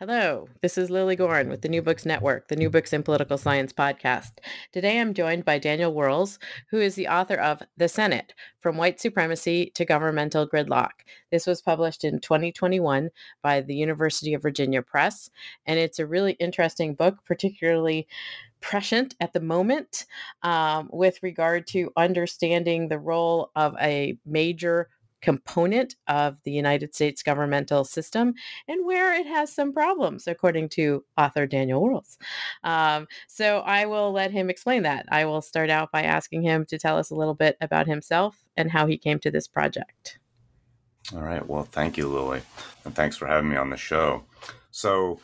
Hello, this is Lilly Goren with the New Books Network, the New Books in Political Science podcast. Today I'm joined by Daniel Wirls, who is the author of The Senate From White Supremacy to Governmental Gridlock. This was published in 2021 by the University of Virginia Press, and it's a really interesting book, particularly prescient at the moment um, with regard to understanding the role of a major component of the United States governmental system and where it has some problems, according to author Daniel Wirls. Um, so I will let him explain that. I will start out by asking him to tell us a little bit about himself and how he came to this project. All right. Well, thank you, Lilly. And thanks for having me on the show. So,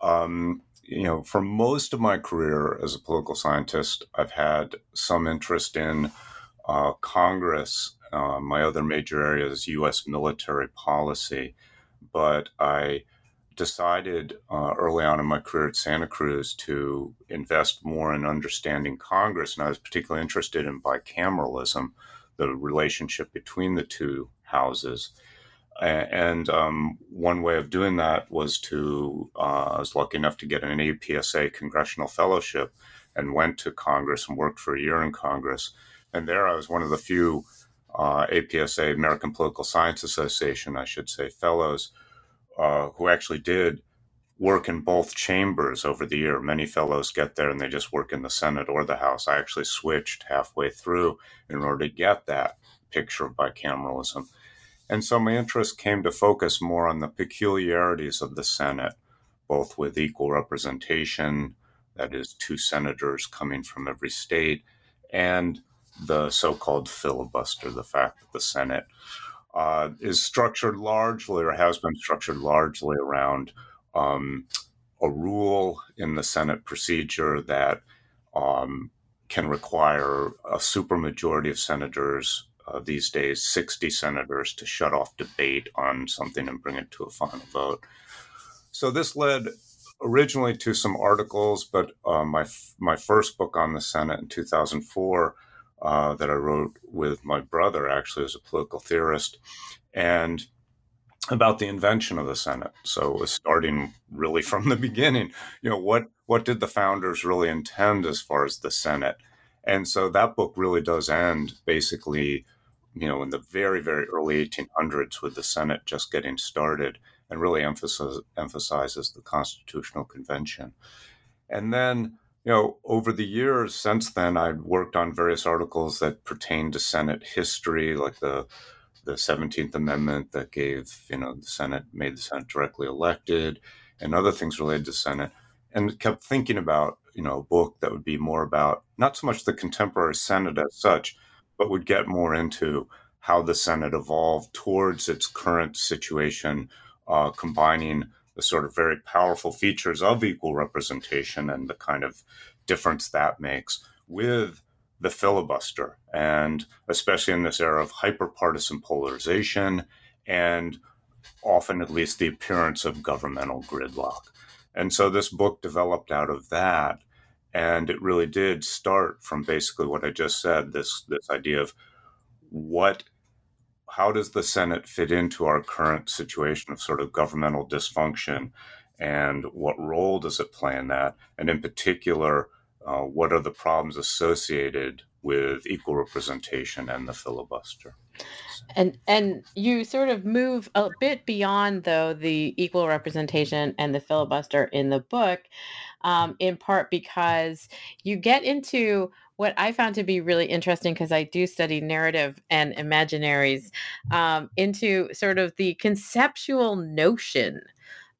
um, you know, for most of my career as a political scientist, I've had some interest in uh, Congress uh, my other major area is U.S. military policy, but I decided uh, early on in my career at Santa Cruz to invest more in understanding Congress, and I was particularly interested in bicameralism, the relationship between the two houses. And um, one way of doing that was to, uh, I was lucky enough to get an APSA congressional fellowship and went to Congress and worked for a year in Congress. And there I was one of the few uh, APSA, American Political Science Association, I should say, fellows uh, who actually did work in both chambers over the year. Many fellows get there and they just work in the Senate or the House. I actually switched halfway through in order to get that picture of bicameralism. And so my interest came to focus more on the peculiarities of the Senate, both with equal representation, that is, two senators coming from every state, and the so-called filibuster, the fact that the Senate uh, is structured largely, or has been structured largely around um, a rule in the Senate procedure that um, can require a supermajority of senators uh, these days, 60 senators, to shut off debate on something and bring it to a final vote. So this led originally to some articles, but uh, my my first book on the Senate in 2004 uh, that I wrote with my brother, actually, as a political theorist, and about the invention of the Senate. So, it was starting really from the beginning, you know, what what did the founders really intend as far as the Senate? And so that book really does end basically, you know, in the very very early 1800s with the Senate just getting started, and really emphasizes emphasizes the Constitutional Convention, and then you know, over the years since then, I've worked on various articles that pertain to Senate history, like the the Seventeenth Amendment that gave you know the Senate made the Senate directly elected, and other things related to Senate, and kept thinking about you know a book that would be more about not so much the contemporary Senate as such, but would get more into how the Senate evolved towards its current situation, uh, combining the sort of very powerful features of equal representation and the kind of difference that makes with the filibuster, and especially in this era of hyperpartisan polarization and often at least the appearance of governmental gridlock. And so this book developed out of that. And it really did start from basically what I just said this, this idea of what how does the Senate fit into our current situation of sort of governmental dysfunction? And what role does it play in that? And in particular, uh, what are the problems associated with equal representation and the filibuster? And and you sort of move a bit beyond though the equal representation and the filibuster in the book, um, in part because you get into what I found to be really interesting because I do study narrative and imaginaries um, into sort of the conceptual notion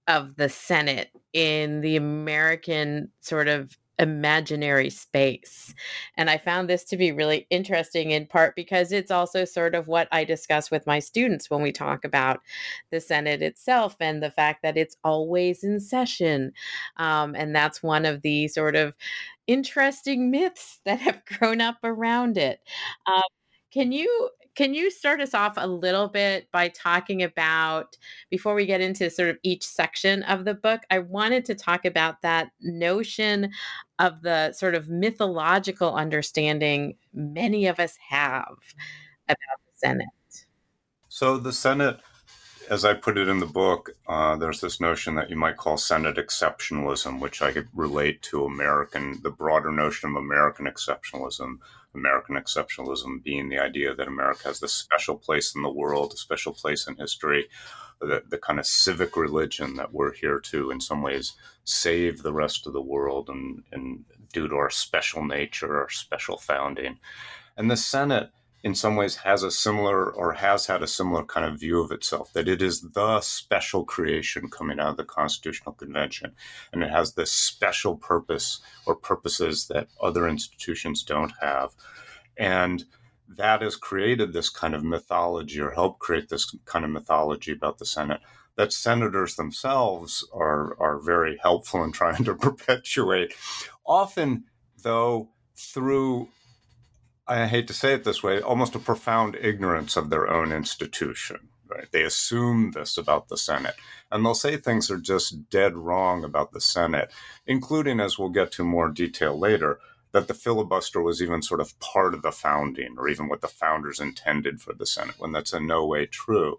of the Senate in the American sort of imaginary space. And I found this to be really interesting in part because it's also sort of what I discuss with my students when we talk about the Senate itself and the fact that it's always in session. Um, and that's one of the sort of interesting myths that have grown up around it. Um, can you can you start us off a little bit by talking about before we get into sort of each section of the book i wanted to talk about that notion of the sort of mythological understanding many of us have about the senate so the senate as I put it in the book, uh, there's this notion that you might call Senate exceptionalism, which I could relate to American, the broader notion of American exceptionalism. American exceptionalism being the idea that America has this special place in the world, a special place in history, the, the kind of civic religion that we're here to, in some ways, save the rest of the world and, and due to our special nature, our special founding. And the Senate in some ways has a similar or has had a similar kind of view of itself that it is the special creation coming out of the Constitutional Convention. And it has this special purpose or purposes that other institutions don't have. And that has created this kind of mythology or helped create this kind of mythology about the Senate that senators themselves are, are very helpful in trying to perpetuate. Often, though, through I hate to say it this way, almost a profound ignorance of their own institution. Right? They assume this about the Senate, and they'll say things are just dead wrong about the Senate, including, as we'll get to more detail later, that the filibuster was even sort of part of the founding, or even what the founders intended for the Senate, when that's in no way true.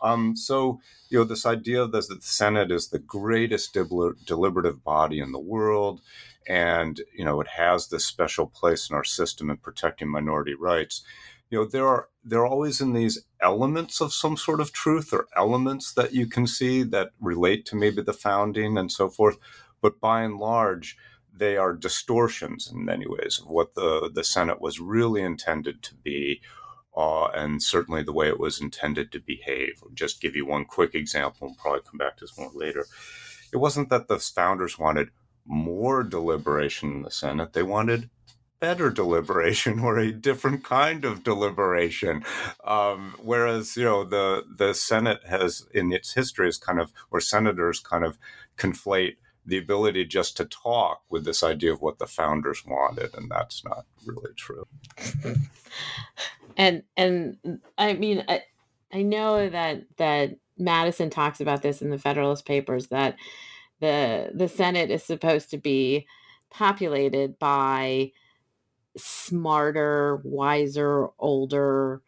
Um, so, you know, this idea that the Senate is the greatest deliberative body in the world, and you know it has this special place in our system in protecting minority rights you know there are there are always in these elements of some sort of truth or elements that you can see that relate to maybe the founding and so forth but by and large they are distortions in many ways of what the the senate was really intended to be uh, and certainly the way it was intended to behave. I'll just give you one quick example and probably come back to this more later. It wasn't that the founders wanted more deliberation in the Senate. They wanted better deliberation or a different kind of deliberation. Um, whereas, you know, the the Senate has in its history is kind of where senators kind of conflate the ability just to talk with this idea of what the founders wanted, and that's not really true. and and I mean, I, I know that that Madison talks about this in the Federalist Papers that the the Senate is supposed to be populated by smarter, wiser, older,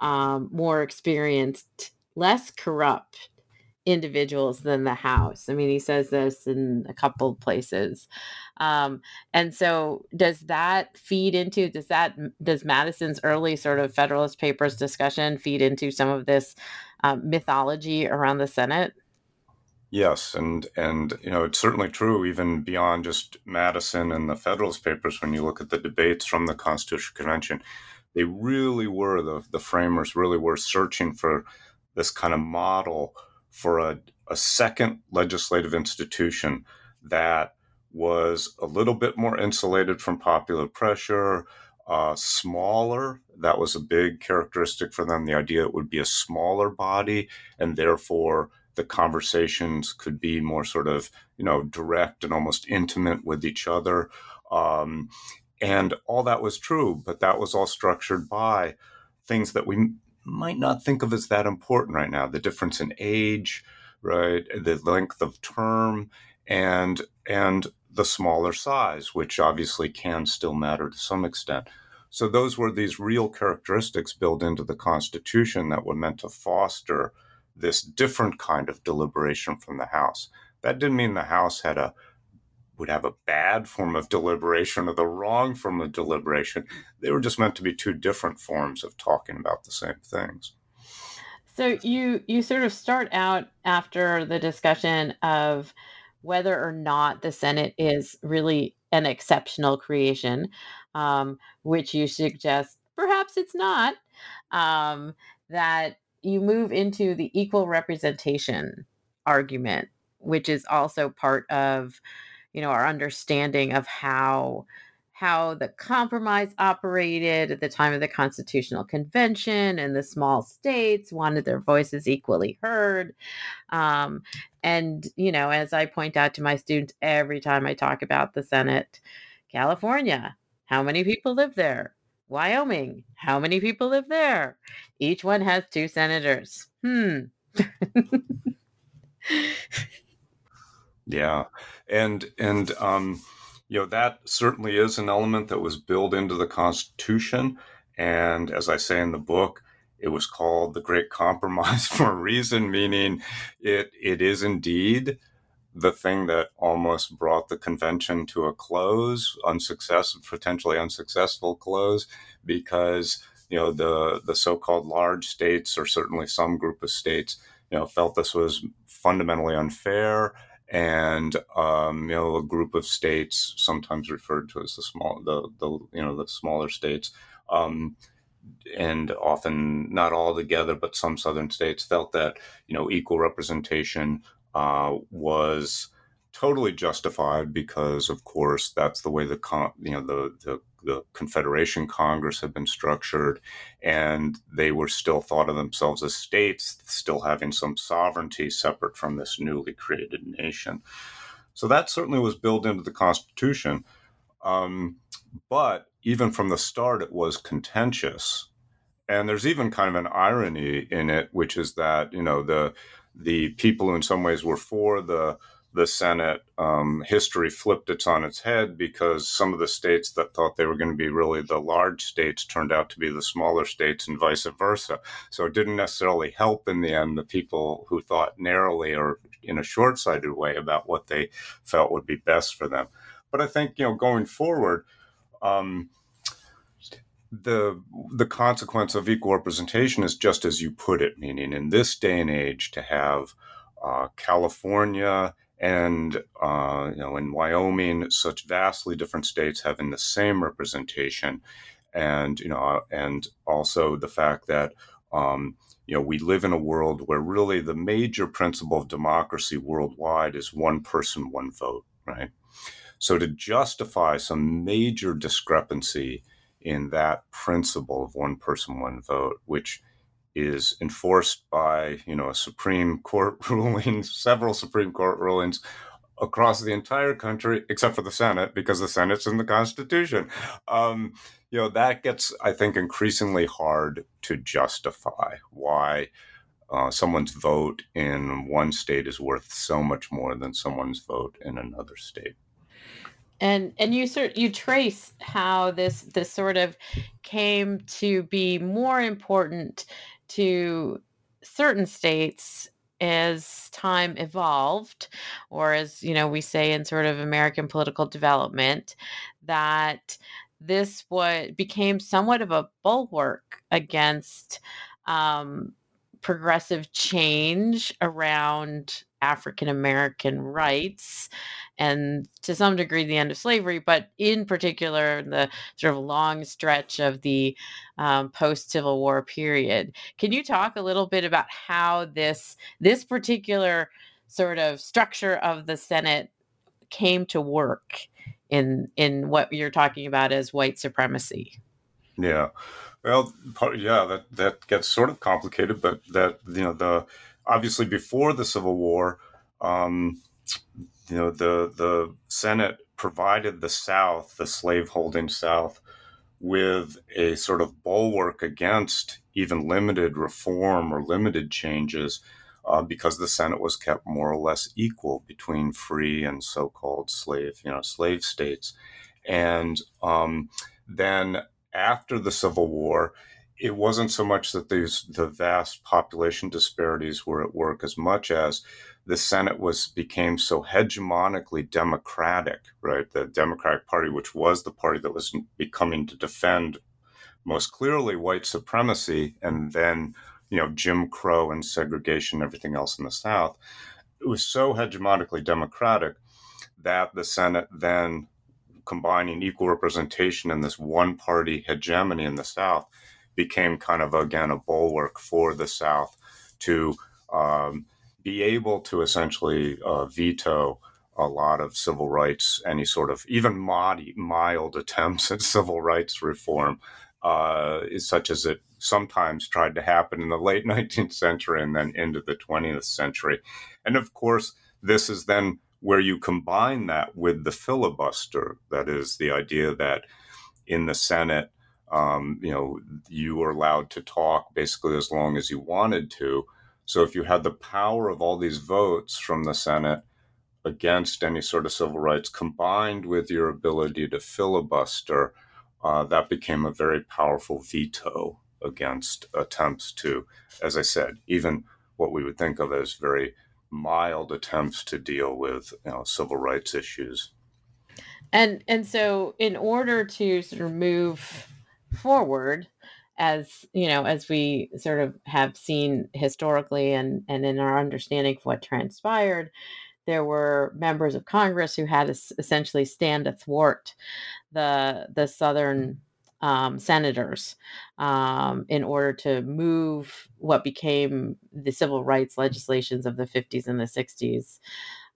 um, more experienced, less corrupt individuals than the House. I mean, he says this in a couple places. Um, and so, does that feed into does that does Madison's early sort of Federalist Papers discussion feed into some of this um, mythology around the Senate? Yes, and and you know it's certainly true even beyond just Madison and the Federalist Papers. When you look at the debates from the Constitutional Convention, they really were the the framers really were searching for this kind of model for a, a second legislative institution that was a little bit more insulated from popular pressure, uh, smaller. That was a big characteristic for them. The idea it would be a smaller body and therefore the conversations could be more sort of you know direct and almost intimate with each other. Um, and all that was true but that was all structured by things that we might not think of as that important right now. The difference in age right the length of term and and the smaller size which obviously can still matter to some extent. So those were these real characteristics built into the constitution that were meant to foster this different kind of deliberation from the House. That didn't mean the House had a would have a bad form of deliberation or the wrong form of deliberation. They were just meant to be two different forms of talking about the same things. So you you sort of start out after the discussion of whether or not the Senate is really an exceptional creation, um, which you suggest perhaps it's not. Um, that you move into the equal representation argument, which is also part of you know, our understanding of how how the compromise operated at the time of the Constitutional Convention and the small states wanted their voices equally heard. Um, and, you know, as I point out to my students every time I talk about the Senate, California, how many people live there? Wyoming, how many people live there? Each one has two senators. Hmm. yeah. And, and, um, you know, that certainly is an element that was built into the Constitution. And as I say in the book, it was called the Great Compromise for a reason, meaning it it is indeed the thing that almost brought the convention to a close, unsuccessful, potentially unsuccessful close, because you know the the so-called large states, or certainly some group of states, you know, felt this was fundamentally unfair. And um, you know a group of states, sometimes referred to as the small, the the you know the smaller states, um, and often not all together, but some southern states felt that you know equal representation uh, was totally justified because, of course, that's the way the con- you know the, the the Confederation Congress had been structured, and they were still thought of themselves as states, still having some sovereignty separate from this newly created nation. So that certainly was built into the Constitution. Um, but even from the start, it was contentious. And there's even kind of an irony in it, which is that, you know, the the people who in some ways were for the the Senate, um, history flipped it on its head because some of the states that thought they were going to be really the large states turned out to be the smaller states and vice versa. So it didn't necessarily help in the end the people who thought narrowly or in a short sighted way about what they felt would be best for them. But I think, you know, going forward, um, the the consequence of equal representation is just as you put it, meaning in this day and age to have uh, California and uh, you know in Wyoming, such vastly different states having the same representation, and you know, and also the fact that um, you know we live in a world where really the major principle of democracy worldwide is one person, one vote, right? So to justify some major discrepancy in that principle of one person, one vote, which is enforced by you know a Supreme Court ruling, several Supreme Court rulings across the entire country, except for the Senate, because the Senate's in the Constitution. Um, you know that gets, I think, increasingly hard to justify why. Uh, someone's vote in one state is worth so much more than someone's vote in another state and and you sort you trace how this this sort of came to be more important to certain states as time evolved or as you know we say in sort of american political development that this what became somewhat of a bulwark against um, progressive change around African American rights and to some degree the end of slavery, but in particular the sort of long stretch of the um, post Civil War period. Can you talk a little bit about how this this particular sort of structure of the Senate came to work in in what you're talking about as white supremacy? Yeah. Well, yeah, that that gets sort of complicated, but that you know the obviously before the Civil War, um, you know, the the Senate provided the South, the slaveholding South, with a sort of bulwark against even limited reform or limited changes, uh, because the Senate was kept more or less equal between free and so-called slave, you know, slave states, and um, then after the Civil War it wasn't so much that these the vast population disparities were at work as much as the Senate was became so hegemonically democratic, right? The Democratic Party, which was the party that was becoming to defend most clearly white supremacy and then, you know, Jim Crow and segregation, and everything else in the South, it was so hegemonically democratic that the Senate then combining equal representation in this one party hegemony in the South became kind of again a bulwark for the South to um, be able to essentially uh, veto a lot of civil rights, any sort of even mild attempts at civil rights reform, uh, such as it sometimes tried to happen in the late 19th century and then into the 20th century. And of course, this is then where you combine that with the filibuster. That is the idea that in the Senate, um, you know, you were allowed to talk basically as long as you wanted to. So if you had the power of all these votes from the Senate against any sort of civil rights combined with your ability to filibuster, uh, that became a very powerful veto against attempts to, as I said, even what we would think of as very mild attempts to deal with you know, civil rights issues. And and so in order to sort of move forward as you know as we sort of have seen historically and and in our understanding of what transpired there were members of congress who had to essentially stand athwart the the southern um, senators um, in order to move what became the civil rights legislations of the 50s and the 60s.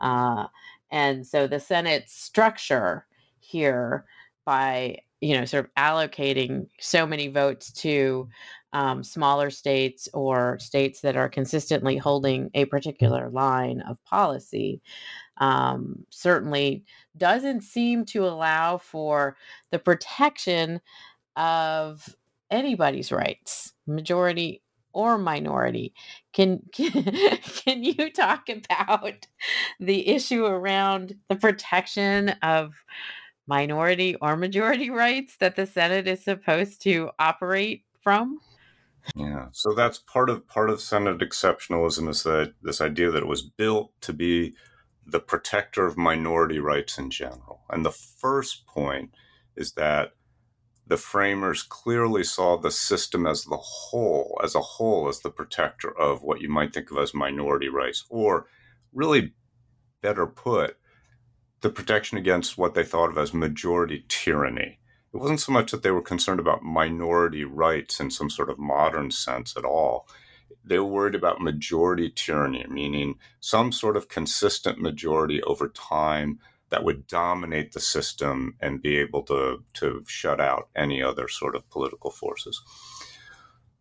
Uh, and so the Senate structure here by you know sort of allocating so many votes to um, smaller states or states that are consistently holding a particular line of policy um, certainly doesn't seem to allow for the protection of anybody's rights, majority or minority. Can, can can you talk about the issue around the protection of minority or majority rights that the Senate is supposed to operate from? Yeah, so that's part of part of Senate exceptionalism is that this idea that it was built to be the protector of minority rights in general. And the first point is that the framers clearly saw the system as the whole, as a whole, as the protector of what you might think of as minority rights, or really better put, the protection against what they thought of as majority tyranny. It wasn't so much that they were concerned about minority rights in some sort of modern sense at all. They were worried about majority tyranny, meaning some sort of consistent majority over time that would dominate the system and be able to, to shut out any other sort of political forces.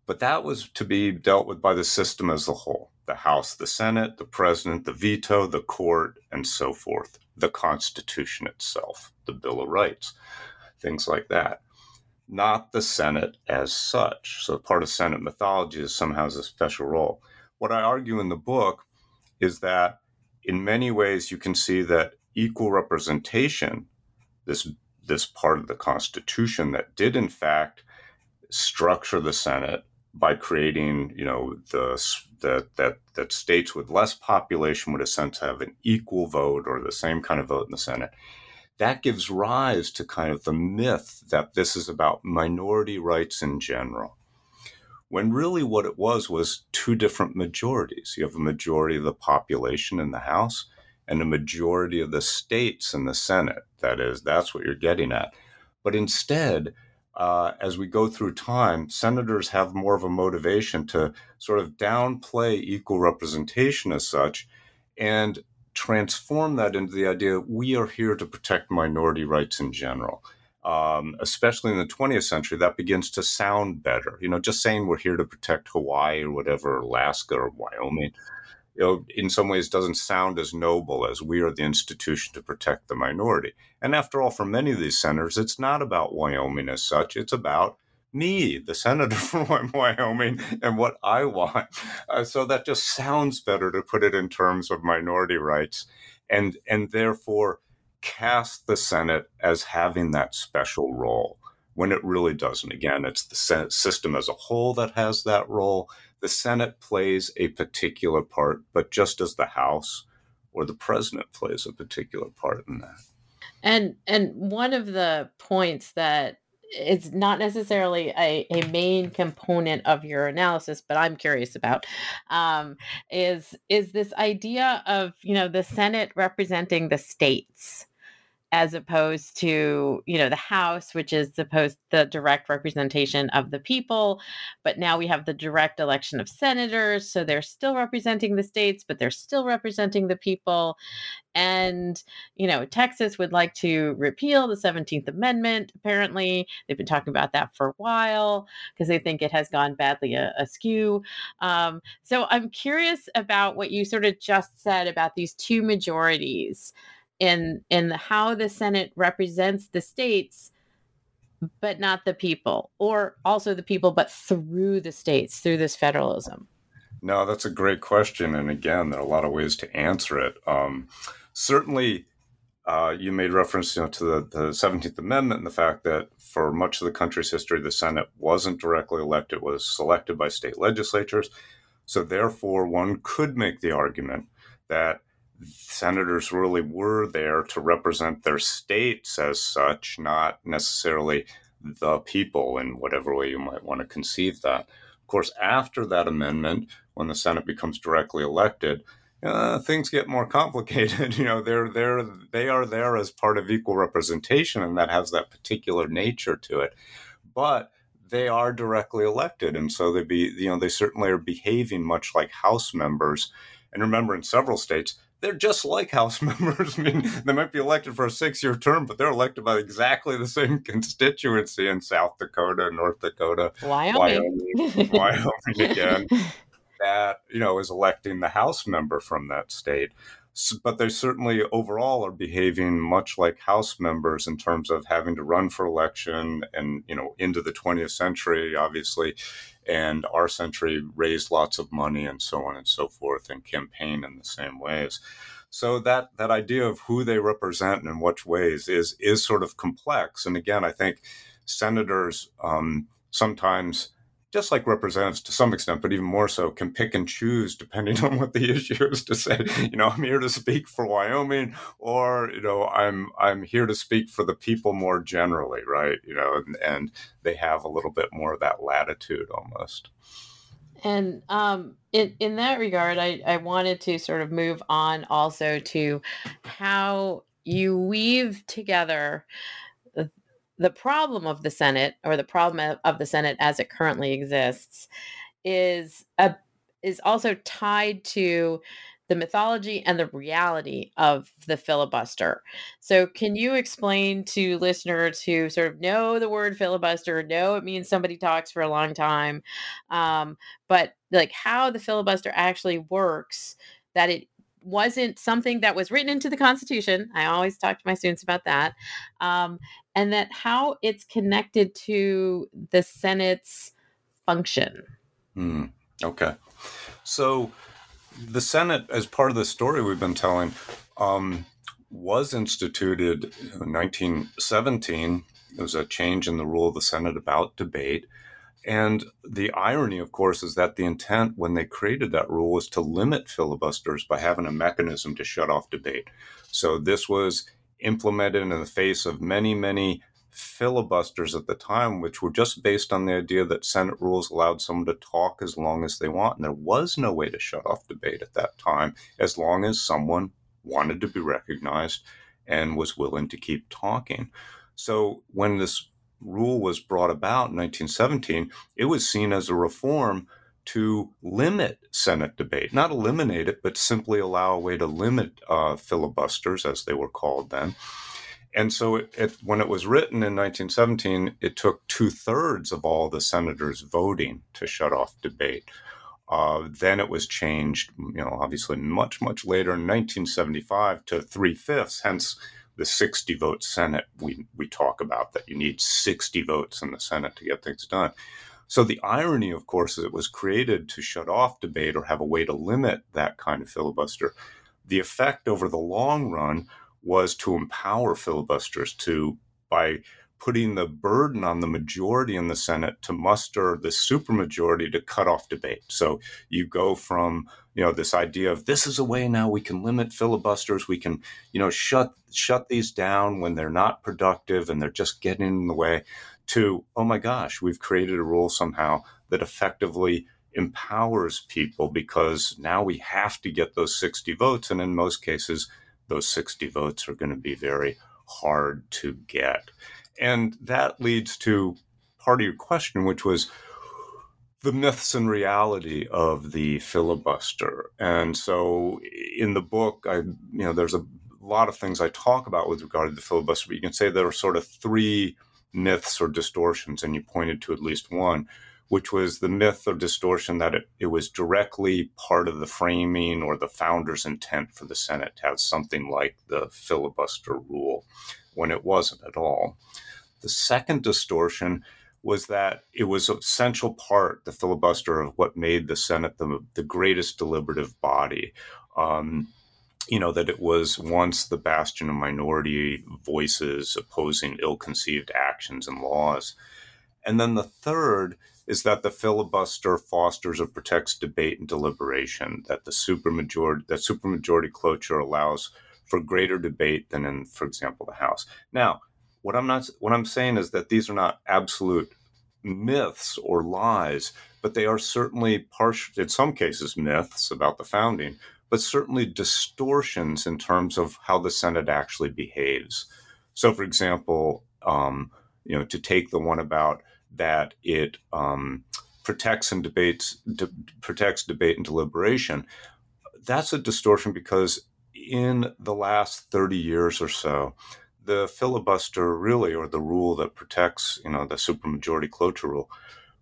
But that was to be dealt with by the system as a whole the House, the Senate, the President, the veto, the court, and so forth, the Constitution itself, the Bill of Rights, things like that. Not the Senate as such. So part of Senate mythology is somehow has a special role. What I argue in the book is that in many ways you can see that equal representation, this this part of the Constitution that did in fact structure the Senate by creating, you know, the that that that states with less population would essentially have an equal vote or the same kind of vote in the Senate. That gives rise to kind of the myth that this is about minority rights in general. When really what it was was two different majorities. You have a majority of the population in the House and a majority of the states in the Senate. That is, that's what you're getting at. But instead, uh, as we go through time, senators have more of a motivation to sort of downplay equal representation as such and transform that into the idea we are here to protect minority rights in general. Um, especially in the 20th century, that begins to sound better. You know, just saying we're here to protect Hawaii or whatever, Alaska or Wyoming, you know, in some ways doesn't sound as noble as we are the institution to protect the minority. And after all, for many of these senators, it's not about Wyoming as such. It's about me, the senator from Wyoming, and what I want. Uh, so that just sounds better to put it in terms of minority rights, and and therefore cast the Senate as having that special role when it really doesn't. Again, it's the system as a whole that has that role the Senate plays a particular part, but just as the House or the president plays a particular part in that. And and one of the points that it's not necessarily a, a main component of your analysis, but I'm curious about um, is is this idea of you know the Senate representing the states as opposed to you know the house which is supposed the direct representation of the people but now we have the direct election of senators so they're still representing the states but they're still representing the people. And you know texas would like to repeal the 17th amendment apparently. They've been talking about that for a while because they think it has gone badly askew. Um, so i'm curious about what you sort of just said about these two majorities in in how the Senate represents the states but not the people or also the people but through the states through this federalism? No that's a great question and again there are a lot of ways to answer it. Um, certainly uh, you made reference you know, to the, the 17th amendment and the fact that for much of the country's history the senate wasn't directly elected it was selected by state legislatures. So therefore one could make the argument that senators really were there to represent their states as such, not necessarily the people in whatever way you might want to conceive that. Of course, after that amendment, when the Senate becomes directly elected, uh, things get more complicated. you know, they're they're they are there as part of equal representation, and that has that particular nature to it. But they are directly elected, and so they be you know they certainly are behaving much like House members. And remember, in several states, they're just like House members. I mean, they might be elected for a six year term, but they're elected by exactly the same constituency in South Dakota, North Dakota, Wyoming, Wyoming, Wyoming again. That, you know, is electing the House member from that state. But they certainly overall are behaving much like House members in terms of having to run for election and, you know, into the 20th century, obviously and our century raised lots of money and so on and so forth and campaign in the same ways. So that that idea of who they represent and in which ways is is sort of complex. And again i think senators um, sometimes just like representatives to some extent, but even more so, can pick and choose depending on what the issue is to say, you know, I'm here to speak for Wyoming, or you know, I'm I'm here to speak for the people more generally, right? You know, and, and they have a little bit more of that latitude almost. And um, in in that regard, I I wanted to sort of move on also to how you weave together the problem of the Senate or the problem of the Senate as it currently exists is a is also tied to the mythology and the reality of the filibuster. So, can you explain to listeners who sort of know the word filibuster, know it means somebody talks for a long time, um, but like how the filibuster actually works, that it wasn't something that was written into the Constitution. I always talk to my students about that. Um, and that how it's connected to the Senate's function. Mm, okay. So the Senate, as part of the story we've been telling, um, was instituted in 1917. There was a change in the rule of the Senate about debate. And the irony, of course, is that the intent when they created that rule was to limit filibusters by having a mechanism to shut off debate. So this was implemented in the face of many, many filibusters at the time, which were just based on the idea that Senate rules allowed someone to talk as long as they want. And there was no way to shut off debate at that time as long as someone wanted to be recognized and was willing to keep talking. So when this rule was brought about in 1917, it was seen as a reform to limit Senate debate, not eliminate it, but simply allow a way to limit uh, filibusters, as they were called then. And so, it, it, when it was written in 1917, it took two thirds of all the senators voting to shut off debate. Uh, then it was changed, you know, obviously much, much later in 1975 to three fifths, hence the 60 vote Senate we, we talk about that you need 60 votes in the Senate to get things done. So the irony, of course, is it was created to shut off debate or have a way to limit that kind of filibuster. The effect over the long run was to empower filibusters to by putting the burden on the majority in the Senate to muster the supermajority to cut off debate. So you go from you know this idea of this is a way now we can limit filibusters, we can you know shut shut these down when they're not productive and they're just getting in the way, to oh my gosh, we've created a rule somehow that effectively empowers people because now we have to get those 60 votes and in most cases those 60 votes are going to be very hard to get. And that leads to part of your question, which was the myths and reality of the filibuster. And so in the book, I, you know, there's a lot of things I talk about with regard to the filibuster, but you can say there are sort of three myths or distortions, and you pointed to at least one, which was the myth or distortion that it, it was directly part of the framing or the founder's intent for the Senate to have something like the filibuster rule, when it wasn't at all. The second distortion was that it was a central part, the filibuster, of what made the Senate the, the greatest deliberative body. Um, you know, that it was once the bastion of minority voices opposing ill conceived actions and laws. And then the third is that the filibuster fosters or protects debate and deliberation, that the supermajority that supermajority cloture allows for greater debate than in, for example, the House. Now, what I'm not what I'm saying is that these are not absolute myths or lies, but they are certainly partial in some cases myths about the founding, but certainly distortions in terms of how the Senate actually behaves. So, for example, um, you know, to take the one about that it um, protects and debates de- protects debate and deliberation, that's a distortion because in the last 30 years or so, the filibuster really, or the rule that protects, you know, the supermajority cloture rule,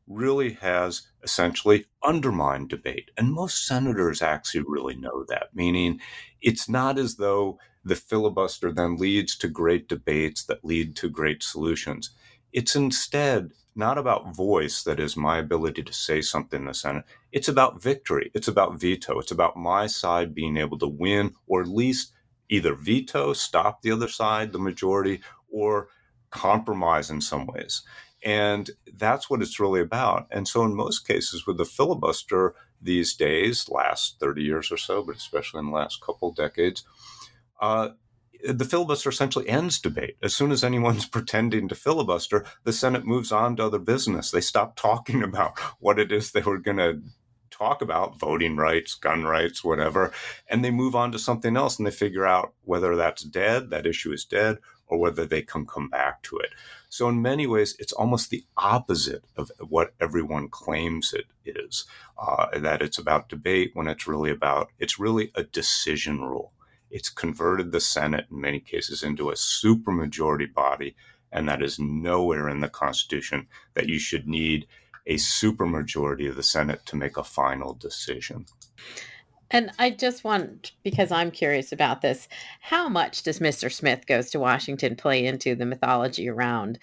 really has essentially undermined debate. And most senators actually really know that, meaning it's not as though the filibuster then leads to great debates that lead to great solutions. It's instead not about voice, that is, my ability to say something in the Senate. It's about victory. It's about veto. It's about my side being able to win or at least either veto, stop the other side, the majority, or compromise in some ways. And that's what it's really about. And so, in most cases, with the filibuster these days, last 30 years or so, but especially in the last couple decades, uh, the filibuster essentially ends debate. As soon as anyone's pretending to filibuster, the Senate moves on to other business. They stop talking about what it is they were going to talk about voting rights, gun rights, whatever, and they move on to something else and they figure out whether that's dead, that issue is dead, or whether they can come back to it. So, in many ways, it's almost the opposite of what everyone claims it is uh, that it's about debate when it's really about, it's really a decision rule. It's converted the Senate in many cases into a supermajority body, and that is nowhere in the Constitution that you should need a supermajority of the Senate to make a final decision. And I just want, because I'm curious about this, how much does Mr. Smith Goes to Washington play into the mythology around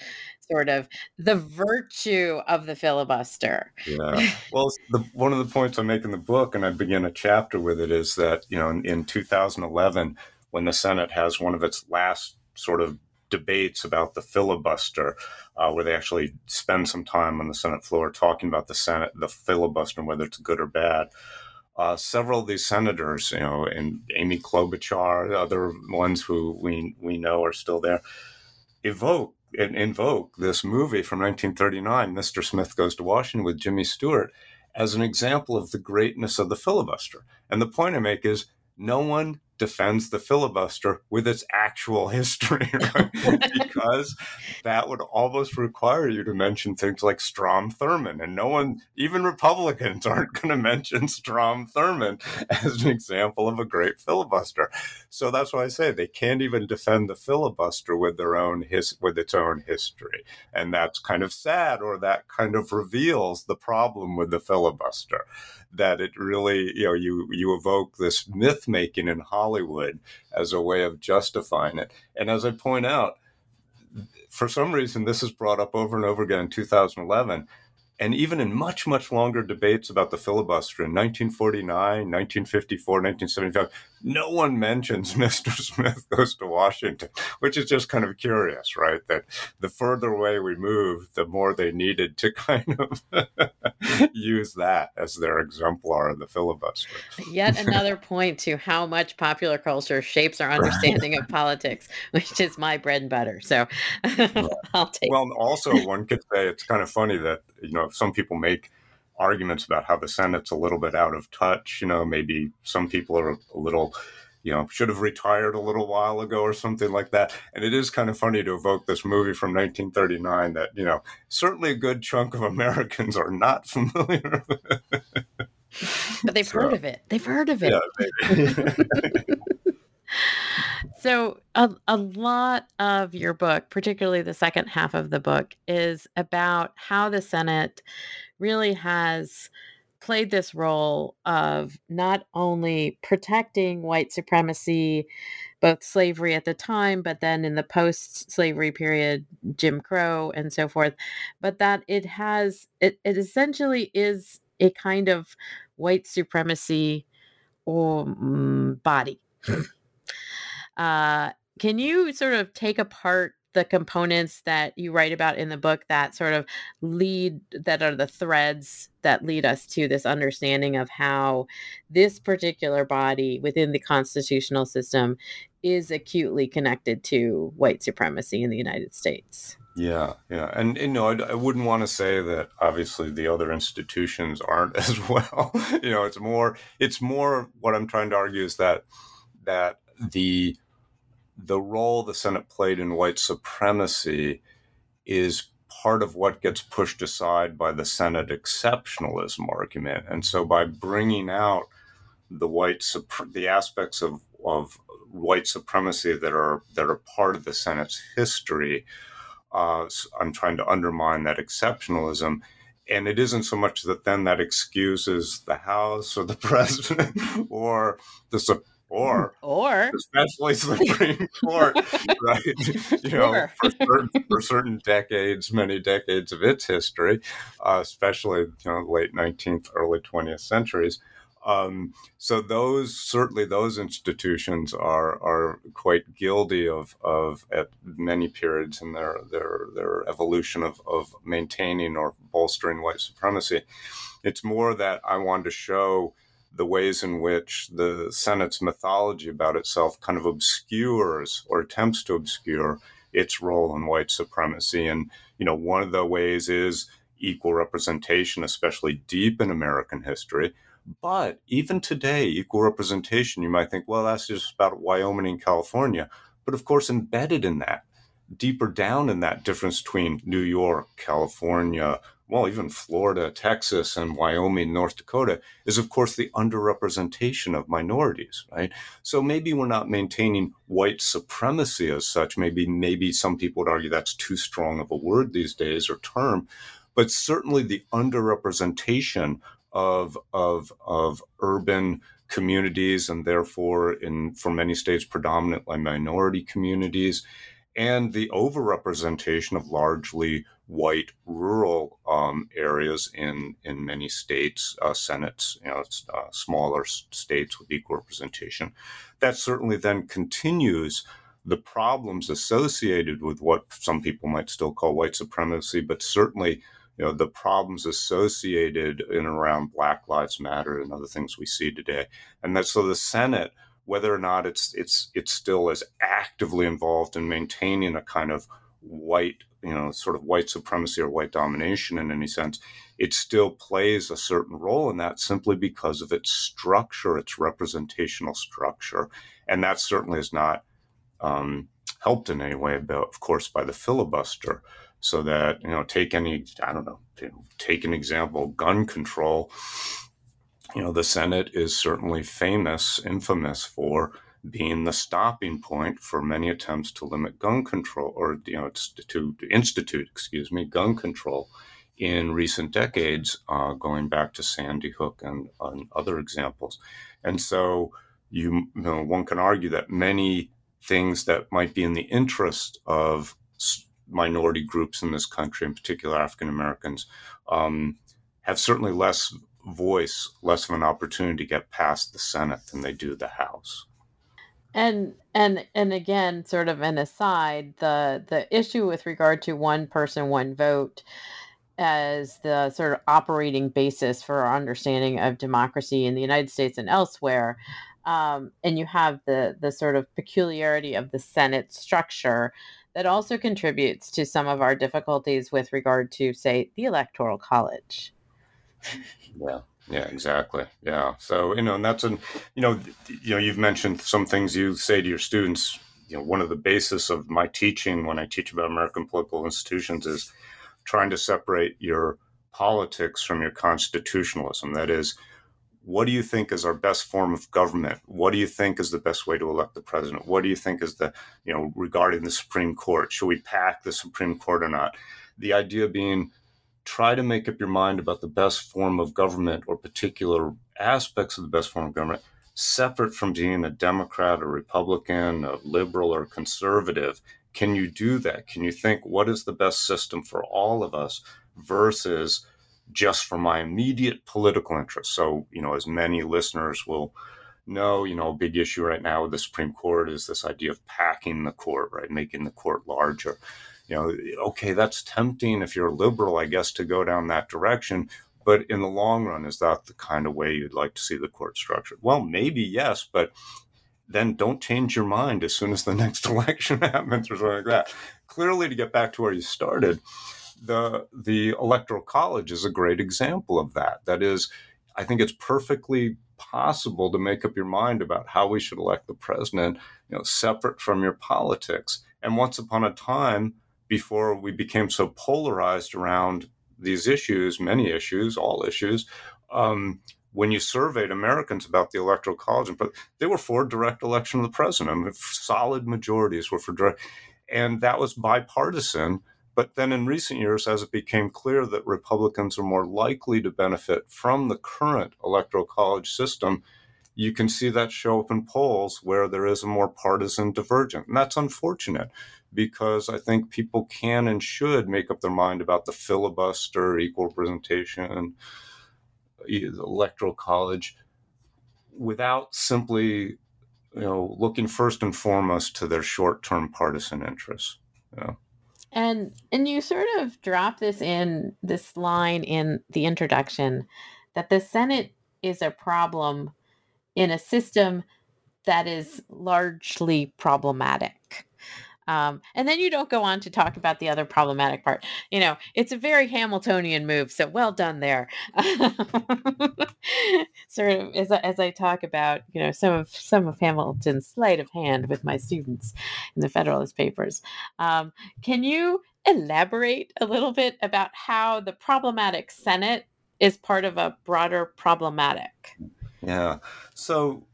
sort of the virtue of the filibuster? Yeah. Well, the, one of the points I make in the book, and I begin a chapter with it, is that, you know, in, in 2011, when the Senate has one of its last sort of debates about the filibuster, uh, where they actually spend some time on the Senate floor talking about the Senate, the filibuster, and whether it's good or bad. Uh, several of these senators, you know, and Amy Klobuchar, other ones who we we know are still there, evoke and invoke this movie from 1939, Mr. Smith Goes to Washington with Jimmy Stewart, as an example of the greatness of the filibuster. And the point I make is no one defends the filibuster with its actual history, right? because that would almost require you to mention things like Strom Thurmond. And no one, even Republicans, aren't going to mention Strom Thurmond as an example of a great filibuster. So that's why I say they can't even defend the filibuster with their own his with its own history. And that's kind of sad, or that kind of reveals the problem with the filibuster that it really, you know, you you evoke this myth making in Hollywood as a way of justifying it. And as I point out, for some reason, this is brought up over and over again in 2011. And even in much, much longer debates about the filibuster in 1949, 1954, 1975, no one mentions Mr. Smith goes to Washington, which is just kind of curious, right? That the further away we move, the more they needed to kind of use that as their exemplar of the filibuster. Yet another point to how much popular culture shapes our understanding of politics, which is my bread and butter. So I'll take. Well, also one could say it's kind of funny that you know some people make arguments about how the Senate's a little bit out of touch. You know, maybe some people are a little you know, should have retired a little while ago or something like that. And it is kind of funny to evoke this movie from 1939 that, you know, certainly a good chunk of Americans are not familiar with. But they've so, heard of it. They've heard of it. Yeah, so a, a lot of your book, particularly the second half of the book, is about how the Senate really has played this role of not only protecting white supremacy, both slavery at the time, but then in the post slavery period, Jim Crow and so forth, but that it has, it, it essentially is a kind of white supremacy um, body. uh, can you sort of take apart the components that you write about in the book that sort of lead that are the threads that lead us to this understanding of how this particular body within the constitutional system is acutely connected to white supremacy in the United States. Yeah, yeah, and you know, I, I wouldn't want to say that obviously the other institutions aren't as well. you know, it's more, it's more. What I'm trying to argue is that that the the role the Senate played in white supremacy is part of what gets pushed aside by the Senate exceptionalism argument. And so by bringing out the white the aspects of, of white supremacy that are that are part of the Senate's history, uh, I'm trying to undermine that exceptionalism. And it isn't so much that then that excuses the House or the president or the or or especially Supreme Court, right? You know, for certain, for certain, decades, many decades of its history, uh, especially you know late nineteenth, early twentieth centuries. Um, so those certainly those institutions are are quite guilty of of at many periods in their their their evolution of of maintaining or bolstering white supremacy. It's more that I wanted to show the ways in which the Senate's mythology about itself kind of obscures or attempts to obscure its role in white supremacy. And, you know, one of the ways is equal representation, especially deep in American history. But even today, equal representation, you might think, well, that's just about Wyoming and California. But of course, embedded in that, deeper down in that difference between New York, California, well, even Florida, Texas, and Wyoming, North Dakota, is of course the underrepresentation of minorities, right? So maybe we're not maintaining white supremacy as such. Maybe, maybe some people would argue that's too strong of a word these days or term, but certainly the underrepresentation of of of urban communities and therefore in for many states predominantly minority communities and the overrepresentation of largely white rural um, areas in in many states, uh, senates, you know, uh, smaller states with equal representation. That certainly then continues the problems associated with what some people might still call white supremacy, but certainly. You know the problems associated in around Black Lives Matter and other things we see today, and that so the Senate whether or not it's it's it's still as actively involved in maintaining a kind of white you know sort of white supremacy or white domination in any sense it still plays a certain role in that simply because of its structure its representational structure. And that certainly is not um, helped in any way of course by the filibuster. So that you know take any i don't know take an example gun control. You know, the Senate is certainly famous, infamous for being the stopping point for many attempts to limit gun control or, you know, to institute, excuse me, gun control in recent decades, uh, going back to Sandy Hook and, and other examples. And so you, you know, one can argue that many things that might be in the interest of minority groups in this country, in particular African Americans, um, have certainly less voice less of an opportunity to get past the Senate than they do the House. And and and again, sort of an aside, the the issue with regard to one person, one vote as the sort of operating basis for our understanding of democracy in the United States and elsewhere. Um, and you have the the sort of peculiarity of the Senate structure that also contributes to some of our difficulties with regard to, say, the Electoral College. Yeah, Yeah, exactly. Yeah. So, you know, and that's an, you know, you know, you've mentioned some things you say to your students. You know, one of the basis of my teaching when I teach about American political institutions is trying to separate your politics from your constitutionalism. That is, what do you think is our best form of government? What do you think is the best way to elect the president? What do you think is the, you know, regarding the Supreme Court? Should we pack the Supreme Court or not? The idea being try to make up your mind about the best form of government or particular aspects of the best form of government separate from being a Democrat or Republican, a liberal or conservative. Can you do that? Can you think what is the best system for all of us versus just for my immediate political interest? So, you know, as many listeners will know, you know, a big issue right now with the Supreme Court is this idea of packing the court, right? Making the court larger you know, okay, that's tempting if you're liberal, I guess, to go down that direction. But in the long run, is that the kind of way you'd like to see the court structured? Well, maybe yes, but then don't change your mind as soon as the next election happens or something like that. Clearly, to get back to where you started, the the electoral college is a great example of that. That is, I think it's perfectly possible to make up your mind about how we should elect the president, you know, separate from your politics. And once upon a time, before we became so polarized around these issues, many issues, all issues. Um, when you surveyed Americans about the Electoral College, they were for direct election of the president. I mean, solid majorities were for direct, and that was bipartisan. But then in recent years, as it became clear that Republicans are more likely to benefit from the current Electoral College system, you can see that show up in polls where there is a more partisan divergence. And that's unfortunate because I think people can and should make up their mind about the filibuster, equal representation, the electoral college, without simply, you know, looking first and foremost to their short-term partisan interests. Yeah. And and you sort of drop this in this line in the introduction that the Senate is a problem in a system that is largely problematic. Um, and then you don't go on to talk about the other problematic part. You know, it's a very Hamiltonian move. So well done there. sort of as, as I talk about, you know, some of some of Hamilton's sleight of hand with my students in the Federalist Papers. Um, can you elaborate a little bit about how the problematic Senate is part of a broader problematic? Yeah. So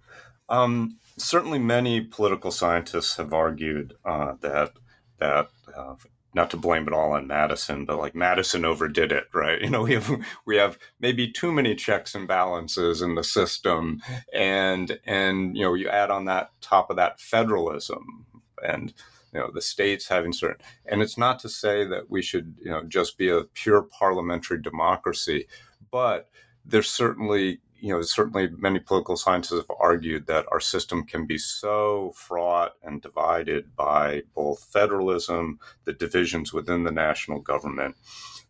um, certainly, many political scientists have argued uh, that that uh, not to blame it all on Madison, but like Madison overdid it, right? You know, we have we have maybe too many checks and balances in the system, and and you know, you add on that top of that federalism and you know the states having certain and it's not to say that we should you know just be a pure parliamentary democracy but there's certainly you know, certainly many political scientists have argued that our system can be so fraught and divided by both federalism, the divisions within the national government,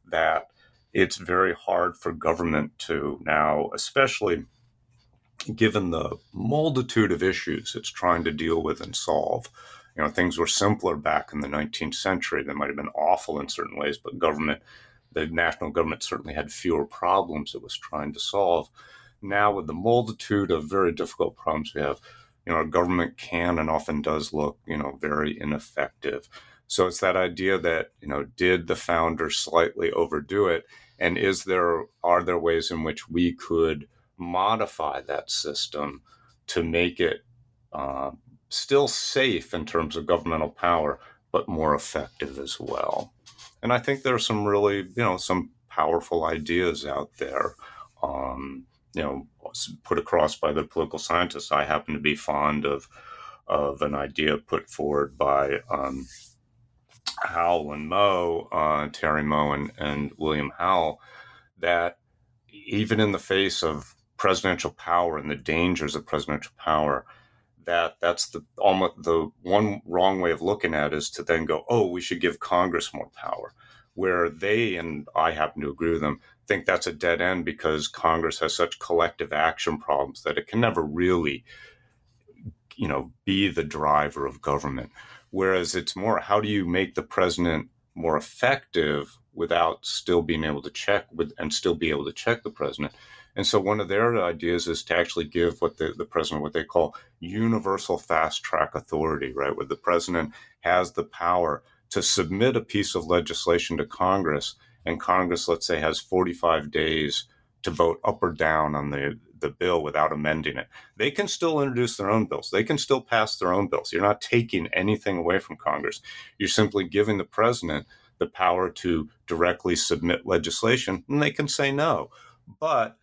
that it's very hard for government to now, especially given the multitude of issues it's trying to deal with and solve. You know, things were simpler back in the 19th century. They might have been awful in certain ways, but government, the national government certainly had fewer problems it was trying to solve now with the multitude of very difficult problems we have, you know, our government can and often does look, you know, very ineffective. So it's that idea that, you know, did the founder slightly overdo it? And is there are there ways in which we could modify that system to make it uh, still safe in terms of governmental power, but more effective as well? And I think there are some really, you know, some powerful ideas out there. Um, you know put across by the political scientists. I happen to be fond of of an idea put forward by um, Howell and Moe, uh, Terry Moe and, and William Howell, that even in the face of presidential power and the dangers of presidential power, that that's the almost the one wrong way of looking at it is to then go, oh, we should give Congress more power. Where they and I happen to agree with them, think that's a dead end because Congress has such collective action problems that it can never really, you know, be the driver of government. Whereas it's more how do you make the president more effective without still being able to check with and still be able to check the president. And so one of their ideas is to actually give what the, the president what they call universal fast track authority, right? Where the president has the power to submit a piece of legislation to Congress, and Congress, let's say, has 45 days to vote up or down on the, the bill without amending it. They can still introduce their own bills. They can still pass their own bills. You're not taking anything away from Congress. You're simply giving the president the power to directly submit legislation, and they can say no. But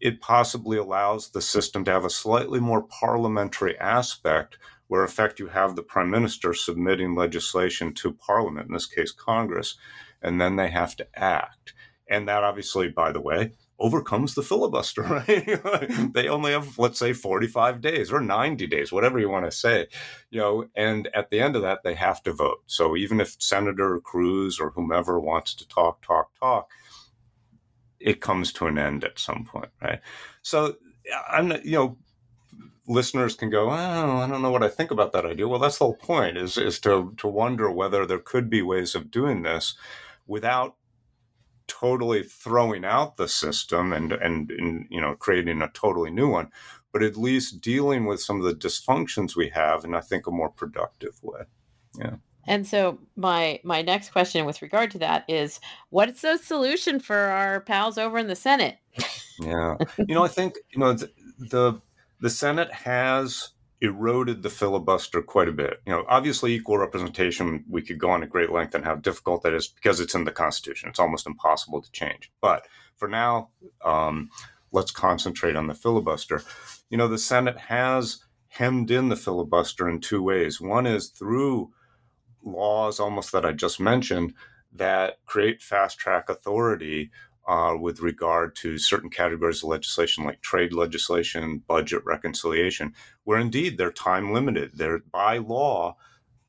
it possibly allows the system to have a slightly more parliamentary aspect where in effect you have the prime minister submitting legislation to parliament in this case congress and then they have to act and that obviously by the way overcomes the filibuster right they only have let's say 45 days or 90 days whatever you want to say you know and at the end of that they have to vote so even if senator cruz or whomever wants to talk talk talk it comes to an end at some point, right? So I'm, you know, listeners can go, oh, I don't know what I think about that idea. Well, that's the whole point is is to to wonder whether there could be ways of doing this without totally throwing out the system and and, and you know creating a totally new one, but at least dealing with some of the dysfunctions we have in I think a more productive way. Yeah. And so my my next question with regard to that is what's the solution for our pals over in the Senate? yeah. You know, I think, you know, the, the the Senate has eroded the filibuster quite a bit. You know, obviously equal representation, we could go on at great length and how difficult that is because it's in the Constitution. It's almost impossible to change. But for now, um, let's concentrate on the filibuster. You know, the Senate has hemmed in the filibuster in two ways. One is through laws almost that I just mentioned that create fast track authority uh, with regard to certain categories of legislation like trade legislation, budget reconciliation, where indeed they're time limited. They're by law,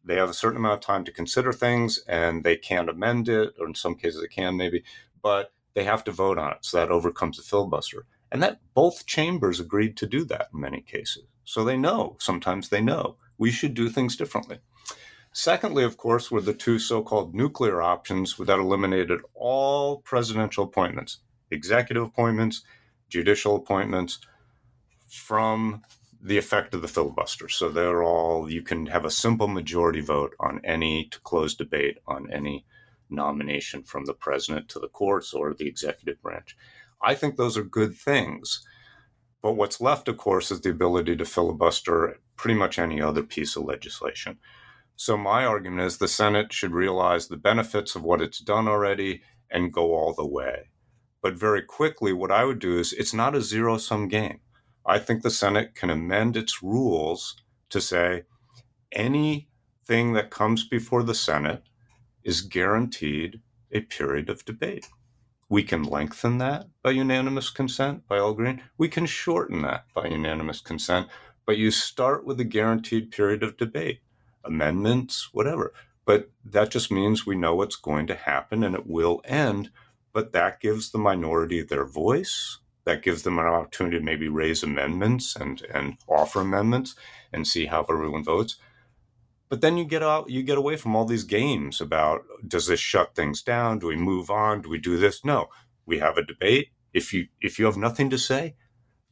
they have a certain amount of time to consider things and they can't amend it, or in some cases they can maybe, but they have to vote on it. So that overcomes the filibuster. And that both chambers agreed to do that in many cases. So they know, sometimes they know, we should do things differently. Secondly, of course, were the two so called nuclear options that eliminated all presidential appointments, executive appointments, judicial appointments from the effect of the filibuster. So they're all, you can have a simple majority vote on any to close debate on any nomination from the president to the courts or the executive branch. I think those are good things. But what's left, of course, is the ability to filibuster pretty much any other piece of legislation. So my argument is the Senate should realize the benefits of what it's done already and go all the way. But very quickly, what I would do is it's not a zero sum game. I think the Senate can amend its rules to say anything that comes before the Senate is guaranteed a period of debate. We can lengthen that by unanimous consent, by all agreeing. We can shorten that by unanimous consent, but you start with a guaranteed period of debate amendments, whatever. But that just means we know what's going to happen and it will end. But that gives the minority their voice. That gives them an opportunity to maybe raise amendments and, and offer amendments and see how everyone votes. But then you get out, you get away from all these games about does this shut things down? Do we move on? Do we do this? No, we have a debate. If you if you have nothing to say,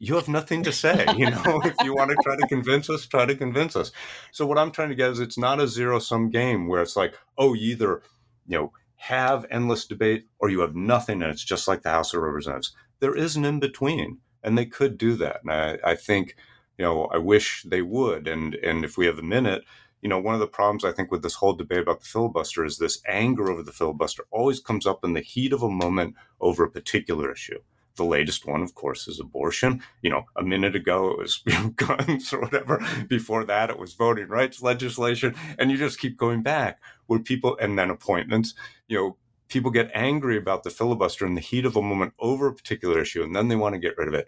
you have nothing to say. You know, if you want to try to convince us, try to convince us. So what I'm trying to get is it's not a zero sum game where it's like, oh, you either, you know, have endless debate or you have nothing and it's just like the House of Representatives. There is an in between, and they could do that. And I, I think, you know, I wish they would. And and if we have a minute, you know, one of the problems I think with this whole debate about the filibuster is this anger over the filibuster always comes up in the heat of a moment over a particular issue. The latest one, of course, is abortion. You know, a minute ago it was guns or whatever. Before that, it was voting rights legislation. And you just keep going back where people, and then appointments, you know, people get angry about the filibuster in the heat of a moment over a particular issue, and then they want to get rid of it.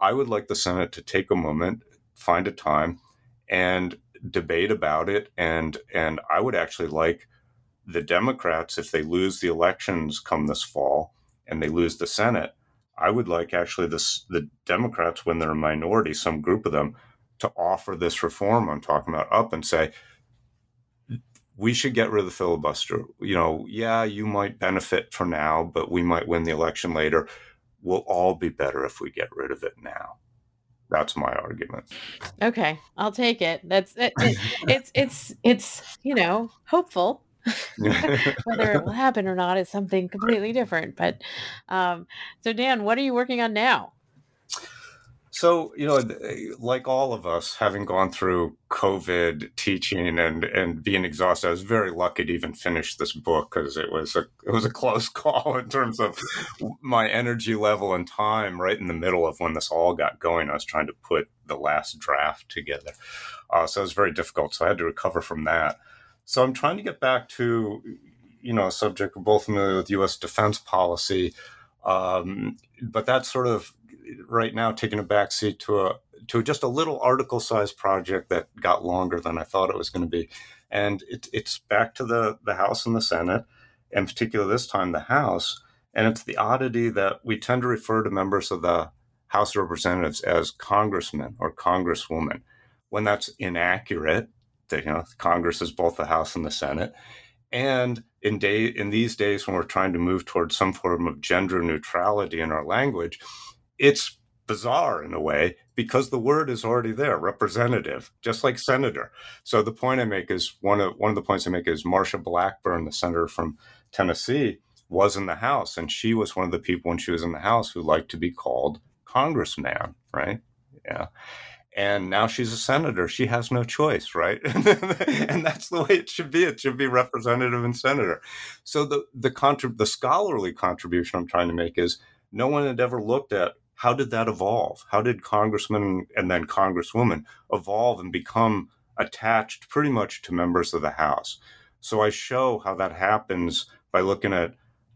I would like the Senate to take a moment, find a time, and debate about it. And and I would actually like the Democrats, if they lose the elections come this fall and they lose the Senate, I would like actually this, the Democrats, when they're a minority, some group of them, to offer this reform I'm talking about up and say, we should get rid of the filibuster. You know, yeah, you might benefit for now, but we might win the election later. we'll all be better if we get rid of it now. That's my argument. Okay, I'll take it. That's it, it, it's it's it's you know hopeful. Whether it will happen or not is something completely different. But um, so, Dan, what are you working on now? So, you know, like all of us, having gone through COVID teaching and, and being exhausted, I was very lucky to even finish this book because it was a it was a close call in terms of my energy level and time. Right in the middle of when this all got going, I was trying to put the last draft together, uh, so it was very difficult. So I had to recover from that. So I'm trying to get back to, you know, a subject we're both familiar with U.S. defense policy, um, but that's sort of right now taking a backseat to a to just a little article sized project that got longer than I thought it was going to be, and it, it's back to the the House and the Senate, in particular this time the House, and it's the oddity that we tend to refer to members of the House of Representatives as congressmen or congresswoman, when that's inaccurate. You know Congress is both the House and the Senate, and in day in these days when we're trying to move towards some form of gender neutrality in our language it's bizarre in a way because the word is already there representative just like senator. So the point i make is one of one of the points i make is marsha blackburn the senator from tennessee was in the house and she was one of the people when she was in the house who liked to be called congressman right? Yeah and now she's a senator she has no choice right and that's the way it should be it should be representative and senator so the the contrib- the scholarly contribution i'm trying to make is no one had ever looked at how did that evolve? How did congressmen and then congresswomen evolve and become attached pretty much to members of the House? So I show how that happens by looking at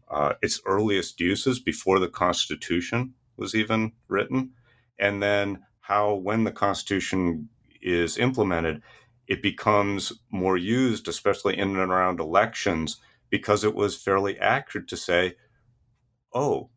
uh, its earliest uses before the Constitution was even written, and then how, when the Constitution is implemented, it becomes more used, especially in and around elections, because it was fairly accurate to say, oh,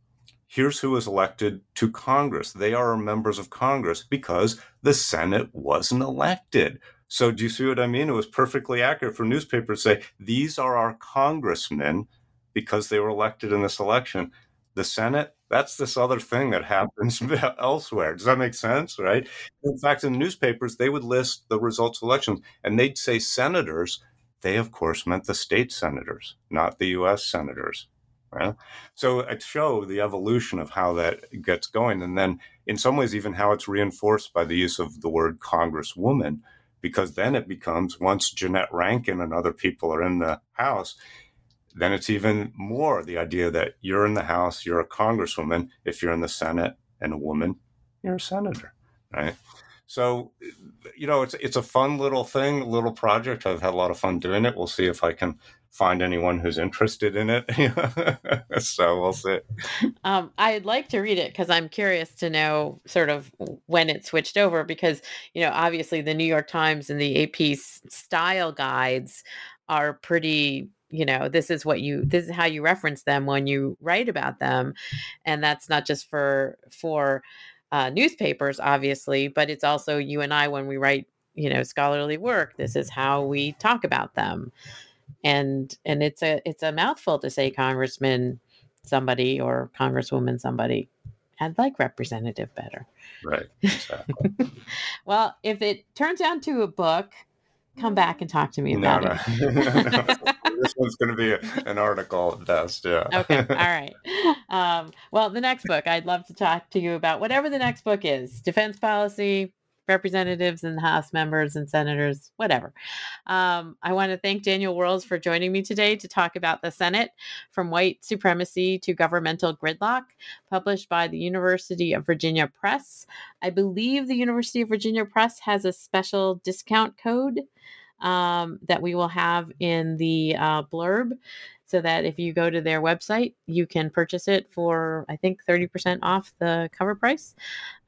here's who was elected to Congress. They are members of Congress because the Senate wasn't elected. So, do you see what I mean? It was perfectly accurate for newspapers to say, these are our congressmen because they were elected in this election. The Senate, that's this other thing that happens elsewhere. Does that make sense? Right? In fact, in newspapers, they would list the results of elections and they'd say senators. They, of course, meant the state senators, not the U.S. senators. Right? So it showed the evolution of how that gets going, and then in some ways even how it's reinforced by the use of the word Congresswoman, because then it becomes once Jeannette Rankin and other people are in the House, then it's even more the idea that you're in the House, you're a Congresswoman. If you're in the Senate and a woman, you're a senator, right? So, you know, it's it's a fun little thing, little project. I've had a lot of fun doing it. We'll see if I can find anyone who's interested in it. so we'll see. Um, I'd like to read it because I'm curious to know sort of when it switched over because, you know, obviously the New York Times and the AP style guides are pretty you know this is what you this is how you reference them when you write about them and that's not just for for uh, newspapers obviously but it's also you and i when we write you know scholarly work this is how we talk about them. And and it's a it's a mouthful to say congressman somebody or congresswoman somebody. I'd like representative better. Right exactly. well if it turns out to a book come back and talk to me about no, it this one's going to be an article at best yeah okay all right um, well the next book i'd love to talk to you about whatever the next book is defense policy representatives and House members and senators, whatever. Um, I want to thank Daniel Wirls for joining me today to talk about the Senate from white supremacy to governmental gridlock, published by the University of Virginia Press. I believe the University of Virginia Press has a special discount code um, that we will have in the uh, blurb so that if you go to their website, you can purchase it for, I think, 30% off the cover price.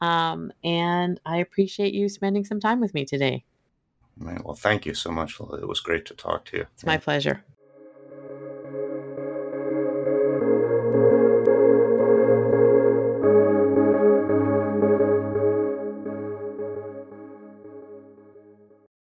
Um, and I appreciate you spending some time with me today. Well, thank you so much. It was great to talk to you. It's my pleasure.